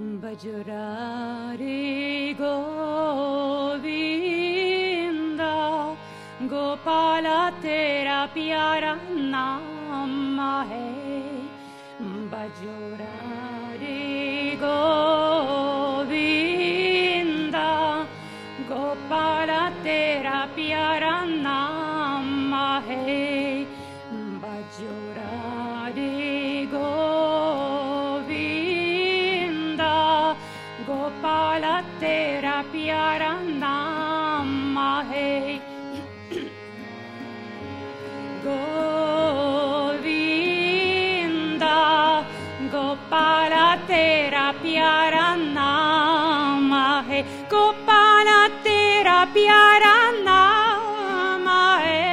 बजूरी गोविन्द गोपा ते प्यै बजूरारी गोिन्द गोपाला ते प्यम् है बजूरारी la terapia randamahe Govinda Gopala terapia randamahe Gopala terapia randamahe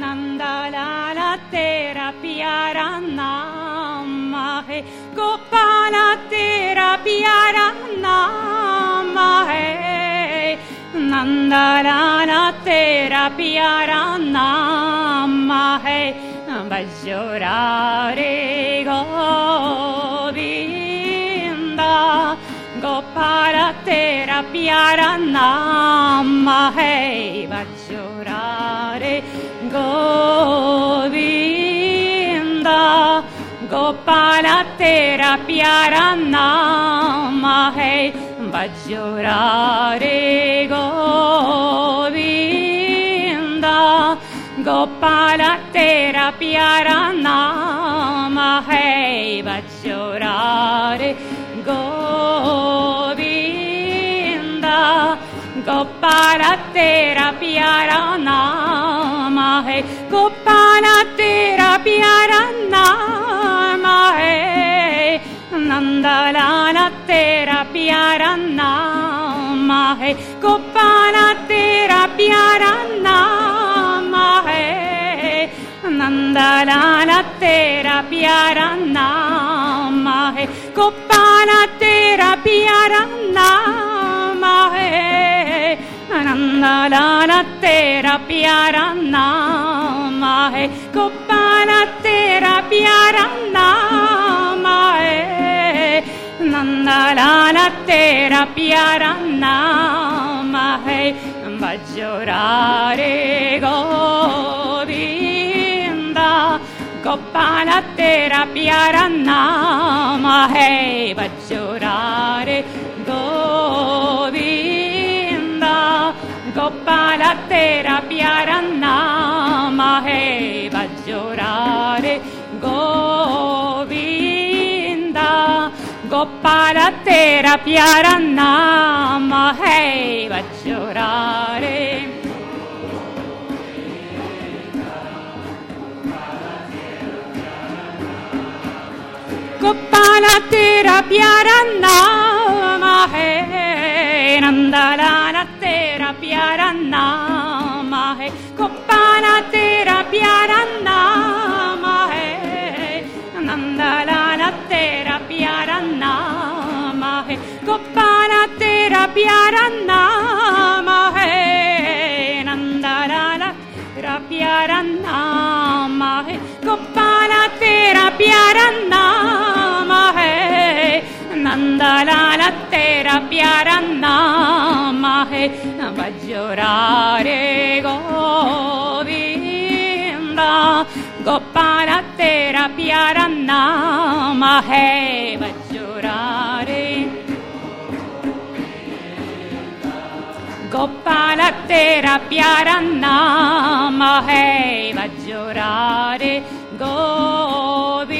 Nandala la terapia randamahe Gopala terapia randamahe Nandalala tera pyara naam hai Bajorare Govinda Gopala tera pyara naam hai Bajorare Govinda Gopala tera pyara naam hai Bajorare Govinda Gopala tera terapia nama hai bachorare govinda. Gopala tera terapia nama hai. Go para terapia nama hai. Nandalana terapia nama hai. Tera para terapia Nandalala tera pyara naam hai Gopala tera pyara naam hai Nandalala tera pyara naam hai Gopala tera pyara naam hai Nandalala tera pyara naam hai Bajorare Gopala tera pyara naam hai Bajorare Govinda Gopala tera pyara naam hai Bajorare Govinda Gopala tera pyara naam hai Bajorare copa la terapia randa maje la terapia randa maje copa la terapia randa maje la terapia randa maje copa la terapia randa Gopala tera pyara naam hai Bajorare Gopala tera pyara naam hai Bajorare Govinda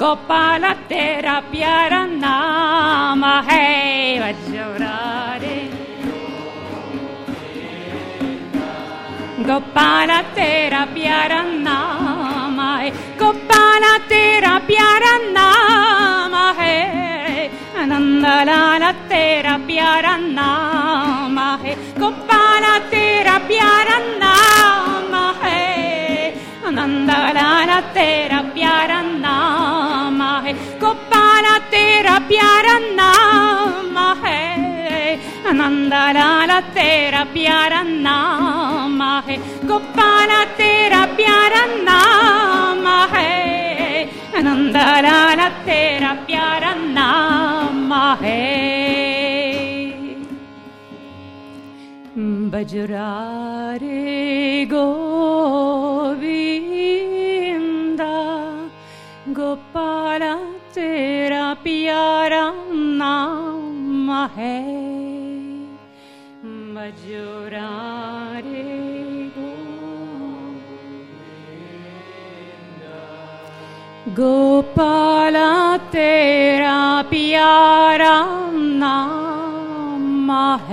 Gopala tera pyara naam hai Bajorare Gopala tera pyara naam hai Gopala tera pyara naam hai Nandalala tera pyara naam hai Gopala tera pyara naam hai Nandalala tera pyara naam hai Gopala tera pyara naam तेरा प्यारा नाम है। गोपाला, तेरा प्यारा नाम है। नंदलाला, तेरा प्यारा नाम है। बजरारे, गोविंदा, गोपाला, तेरा प्यारा नाम है। Majorare Gopala Tera Pyara Namahe